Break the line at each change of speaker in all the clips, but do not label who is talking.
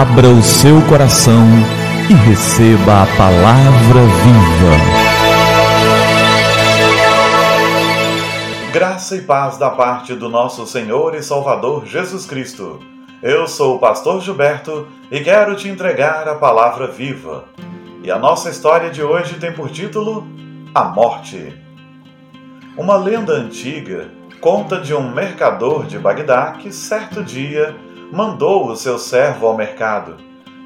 Abra o seu coração e receba a palavra viva.
Graça e paz da parte do nosso Senhor e Salvador Jesus Cristo. Eu sou o pastor Gilberto e quero te entregar a palavra viva. E a nossa história de hoje tem por título A Morte. Uma lenda antiga conta de um mercador de Bagdá que certo dia mandou o seu servo ao mercado.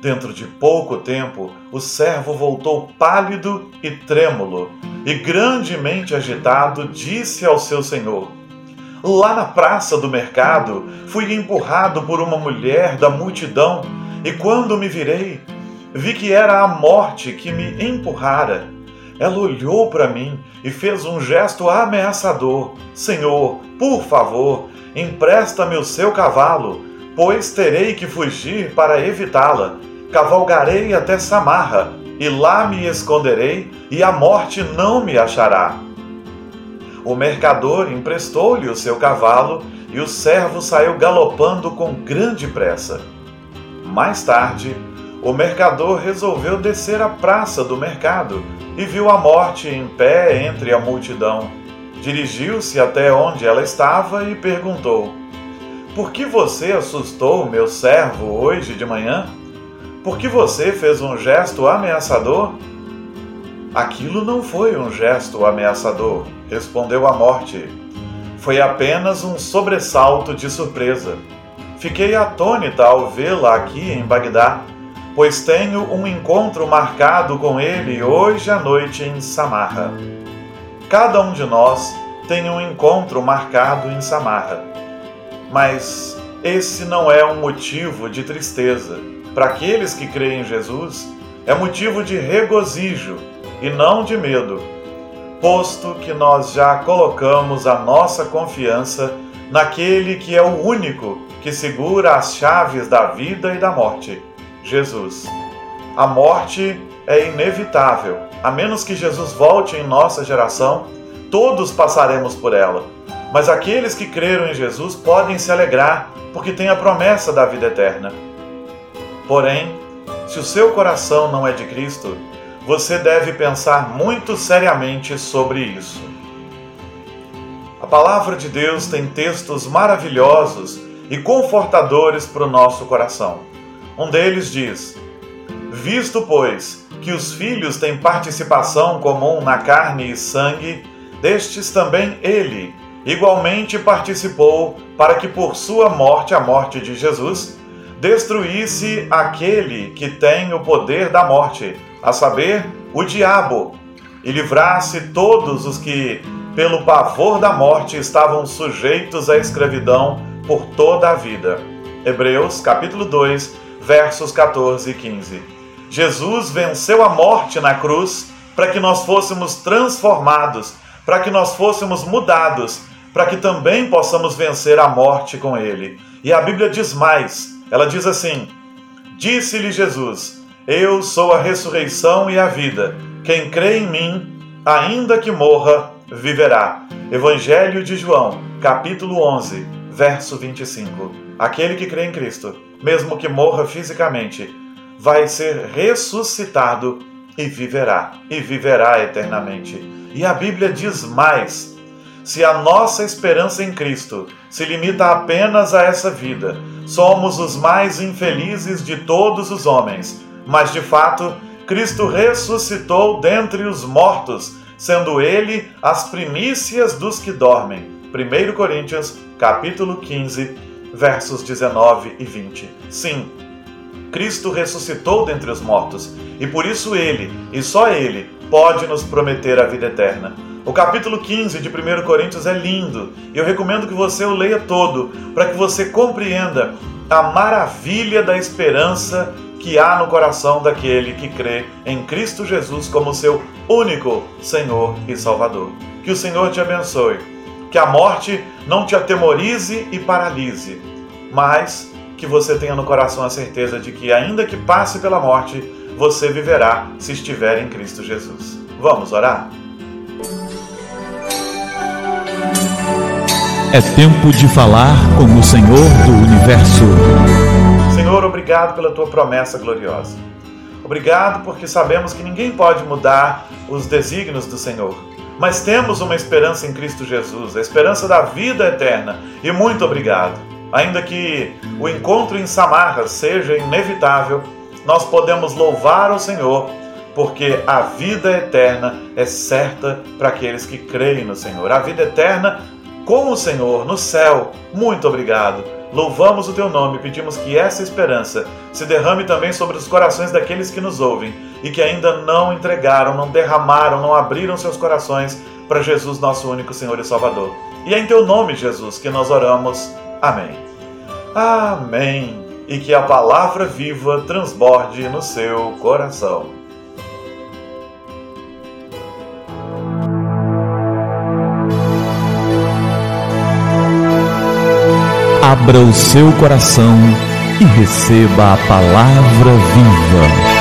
Dentro de pouco tempo, o servo voltou pálido e trêmulo, e grandemente agitado, disse ao seu senhor: Lá na praça do mercado, fui empurrado por uma mulher da multidão, e quando me virei, vi que era a morte que me empurrara. Ela olhou para mim e fez um gesto ameaçador: Senhor, por favor, empresta-me o seu cavalo pois terei que fugir para evitá-la. Cavalgarei até Samarra, e lá me esconderei, e a morte não me achará. O mercador emprestou-lhe o seu cavalo, e o servo saiu galopando com grande pressa. Mais tarde, o mercador resolveu descer à praça do mercado e viu a morte em pé entre a multidão. Dirigiu-se até onde ela estava e perguntou: por que você assustou meu servo hoje de manhã? Por que você fez um gesto ameaçador? Aquilo não foi um gesto ameaçador, respondeu a morte. Foi apenas um sobressalto de surpresa. Fiquei atônita ao vê-la aqui em Bagdá, pois tenho um encontro marcado com ele hoje à noite em Samarra. Cada um de nós tem um encontro marcado em Samarra. Mas esse não é um motivo de tristeza. Para aqueles que creem em Jesus, é motivo de regozijo e não de medo, posto que nós já colocamos a nossa confiança naquele que é o único que segura as chaves da vida e da morte, Jesus. A morte é inevitável, a menos que Jesus volte em nossa geração, todos passaremos por ela. Mas aqueles que creram em Jesus podem se alegrar, porque têm a promessa da vida eterna. Porém, se o seu coração não é de Cristo, você deve pensar muito seriamente sobre isso. A palavra de Deus tem textos maravilhosos e confortadores para o nosso coração. Um deles diz: Visto, pois, que os filhos têm participação comum na carne e sangue, destes também ele igualmente participou para que por sua morte, a morte de Jesus, destruísse aquele que tem o poder da morte, a saber, o diabo, e livrasse todos os que, pelo pavor da morte, estavam sujeitos à escravidão por toda a vida. Hebreus capítulo 2, versos 14 e 15. Jesus venceu a morte na cruz para que nós fôssemos transformados, para que nós fôssemos mudados para que também possamos vencer a morte com ele. E a Bíblia diz mais: ela diz assim: Disse-lhe Jesus: Eu sou a ressurreição e a vida. Quem crê em mim, ainda que morra, viverá. Evangelho de João, capítulo 11, verso 25. Aquele que crê em Cristo, mesmo que morra fisicamente, vai ser ressuscitado e viverá, e viverá eternamente. E a Bíblia diz mais: se a nossa esperança em Cristo se limita apenas a essa vida, somos os mais infelizes de todos os homens. Mas de fato, Cristo ressuscitou dentre os mortos, sendo ele as primícias dos que dormem. 1 Coríntios, capítulo 15, versos 19 e 20. Sim, Cristo ressuscitou dentre os mortos, e por isso ele, e só ele, pode nos prometer a vida eterna. O capítulo 15 de 1 Coríntios é lindo e eu recomendo que você o leia todo para que você compreenda a maravilha da esperança que há no coração daquele que crê em Cristo Jesus como seu único Senhor e Salvador. Que o Senhor te abençoe, que a morte não te atemorize e paralise, mas que você tenha no coração a certeza de que, ainda que passe pela morte, você viverá se estiver em Cristo Jesus. Vamos orar?
É tempo de falar com o Senhor do universo.
Senhor obrigado pela tua promessa gloriosa. Obrigado porque sabemos que ninguém pode mudar os desígnios do Senhor. Mas temos uma esperança em Cristo Jesus, a esperança da vida eterna. E muito obrigado. Ainda que o encontro em Samarra seja inevitável, nós podemos louvar o Senhor, porque a vida eterna é certa para aqueles que creem no Senhor. A vida eterna com o Senhor no céu. Muito obrigado. Louvamos o teu nome pedimos que essa esperança se derrame também sobre os corações daqueles que nos ouvem e que ainda não entregaram, não derramaram, não abriram seus corações para Jesus, nosso único Senhor e Salvador. E é em teu nome, Jesus, que nós oramos. Amém. Amém. E que a palavra viva transborde no seu coração.
Abra o seu coração e receba a palavra viva.